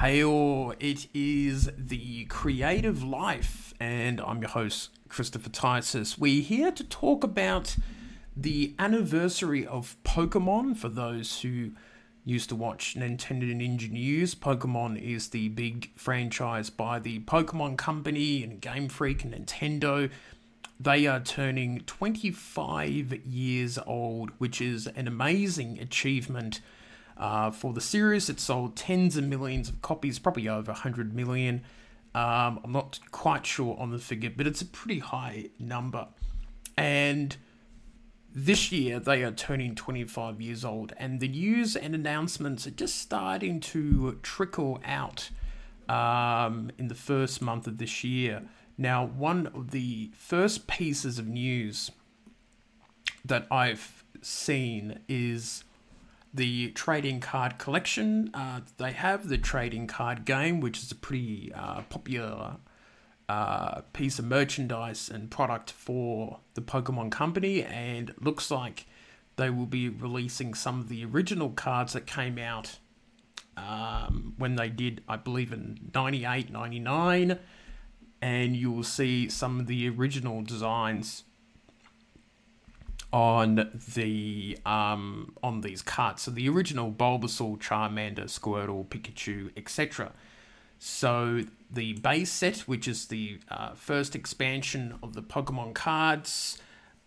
Hey all, it is the creative life, and I'm your host, Christopher Ticehurst. We're here to talk about the anniversary of Pokemon. For those who used to watch Nintendo Ninja News, Pokemon is the big franchise by the Pokemon Company and Game Freak and Nintendo. They are turning 25 years old, which is an amazing achievement uh, for the series, it sold tens of millions of copies, probably over 100 million. Um, I'm not quite sure on the figure, but it's a pretty high number. And this year they are turning 25 years old, and the news and announcements are just starting to trickle out um, in the first month of this year. Now, one of the first pieces of news that I've seen is the trading card collection. Uh, they have the trading card game, which is a pretty uh, popular uh, piece of merchandise and product for the Pokemon Company, and looks like they will be releasing some of the original cards that came out um, when they did, I believe, in 98, 99. And you will see some of the original designs on the um, on these cards. So the original Bulbasaur, Charmander, Squirtle, Pikachu, etc. So the base set, which is the uh, first expansion of the Pokemon cards,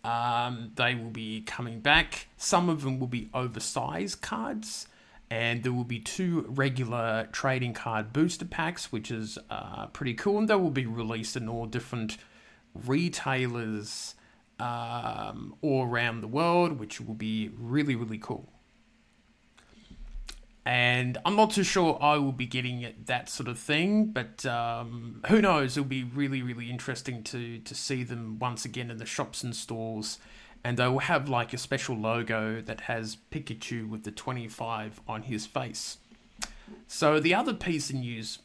um, they will be coming back. Some of them will be oversized cards, and there will be two regular trading card booster packs, which is uh, pretty cool. And they will be released in all different retailers um, all around the world, which will be really, really cool. And I'm not too sure I will be getting it, that sort of thing, but um, who knows? It'll be really, really interesting to to see them once again in the shops and stores. And they will have like a special logo that has Pikachu with the 25 on his face. So the other piece of news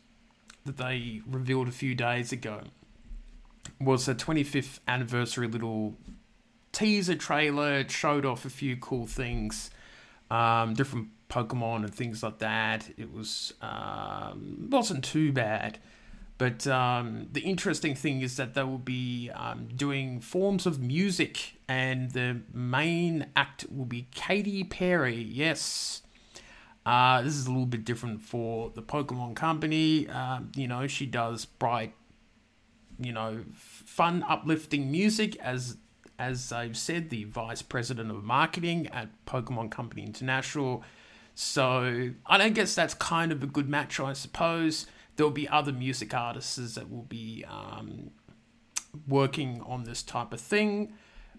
that they revealed a few days ago was a 25th anniversary little teaser trailer. It showed off a few cool things, um, different Pokemon and things like that. It was um, wasn't too bad. But um, the interesting thing is that they will be um, doing forms of music, and the main act will be Katy Perry. Yes, uh, this is a little bit different for the Pokemon Company. Um, you know, she does bright you know, fun, uplifting music as as I've said, the vice president of marketing at Pokemon Company International. So I don't guess that's kind of a good match, I suppose. There'll be other music artists that will be um, working on this type of thing,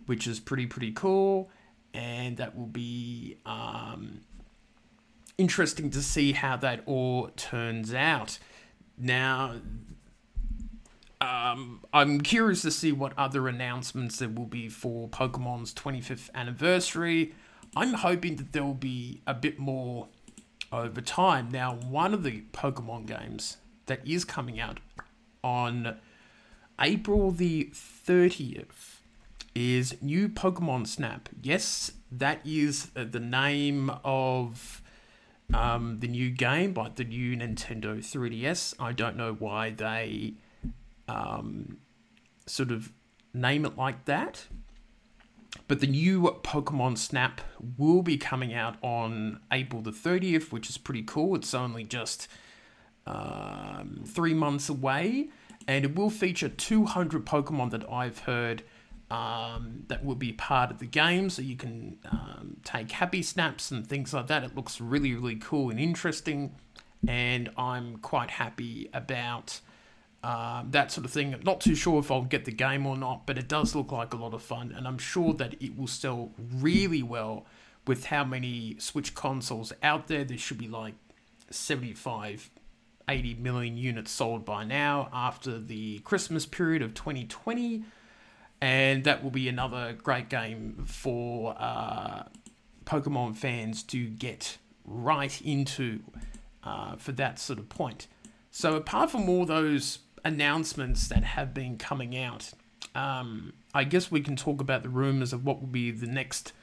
which is pretty pretty cool, and that will be um, interesting to see how that all turns out. Now, um, I'm curious to see what other announcements there will be for Pokemon's 25th anniversary. I'm hoping that there will be a bit more over time. Now, one of the Pokemon games that is coming out on April the 30th is New Pokemon Snap. Yes, that is uh, the name of um, the new game by the new Nintendo 3DS. I don't know why they um, sort of name it like that. But the new Pokemon Snap will be coming out on April the 30th, which is pretty cool. It's only just um, three months away, and it will feature 200 Pokemon that I've heard um, that will be part of the game. So you can um, take happy snaps and things like that. It looks really, really cool and interesting, and I'm quite happy about um, that sort of thing. Not too sure if I'll get the game or not, but it does look like a lot of fun, and I'm sure that it will sell really well with how many Switch consoles out there. There should be like 75, 80 million units sold by now after the Christmas period of 2020, and that will be another great game for uh, Pokemon fans to get right into uh, for that sort of point. So apart from all those announcements that have been coming out. Um, I guess we can talk about the rumors of what will be the next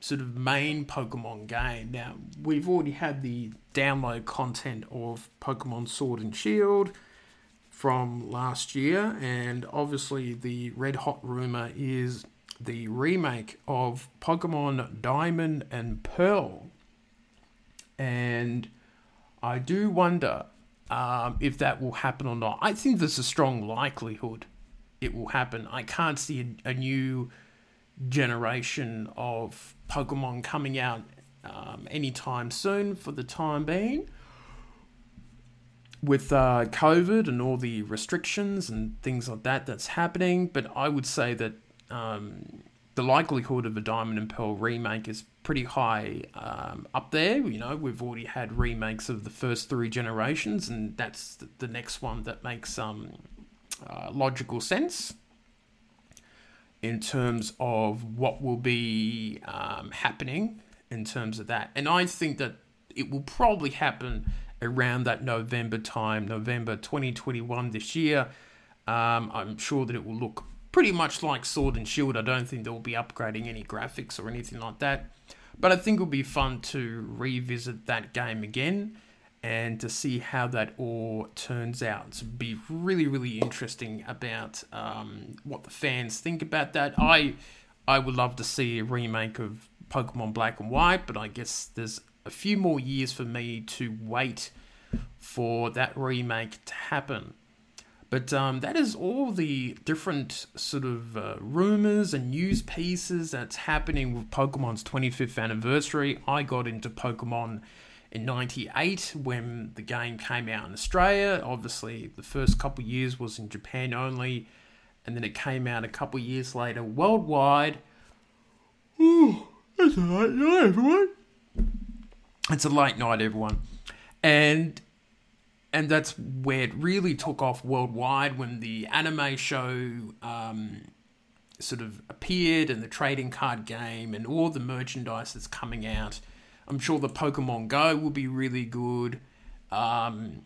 sort of main Pokemon game. Now, we've already had the download content of Pokemon Sword and Shield from last year, and obviously, the red hot rumor is the remake of Pokemon Diamond and Pearl. And I do wonder um, if that will happen or not. I think there's a strong likelihood it will happen. I can't see a, a new generation of Pokemon coming out um, anytime soon for the time being. With uh, COVID and all the restrictions and things like that that's happening, but I would say that um, the likelihood of a Diamond and Pearl remake is pretty high um, up there. You know, we've already had remakes of the first three generations, and that's the next one that makes um, uh, logical sense in terms of what will be um, happening in terms of that. And I think that it will probably happen around that November time, November 2021 this year. Um, I'm sure that it will look pretty much like Sword and Shield. I don't think they'll be upgrading any graphics or anything like that. But I think it'll be fun to revisit that game again and to see how that all turns out. To be really, really interesting about um, what the fans think about that. I I would love to see a remake of Pokemon Black and White, but I guess there's a few more years for me to wait for that remake to happen. But um, that is all the different sort of uh, rumors and news pieces that's happening with Pokemon's 25th anniversary. I got into Pokemon in 98 when the game came out in Australia. Obviously, the first couple years was in Japan only, and then it came out a couple years later worldwide. Ooh, it's a late night, everyone. It's a late night, everyone. And and that's where it really took off worldwide when the anime show um, sort of appeared and the trading card game and all the merchandise that's coming out. I'm sure the Pokemon Go will be really good. Um,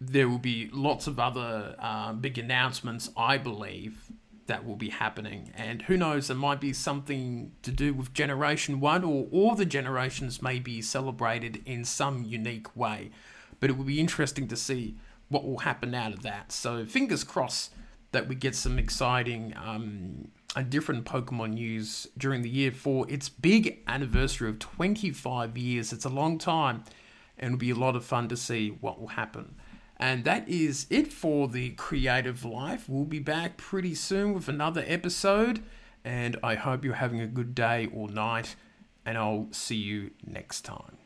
there will be lots of other uh, big announcements, I believe, that will be happening. And who knows, there might be something to do with Generation 1, or all the generations may be celebrated in some unique way but it will be interesting to see what will happen out of that. So fingers crossed that we get some exciting um, and different Pokemon news during the year for its big anniversary of 25 years. It's a long time, and it'll be a lot of fun to see what will happen. And that is it for the creative life. We'll be back pretty soon with another episode, and I hope you're having a good day or night, and I'll see you next time.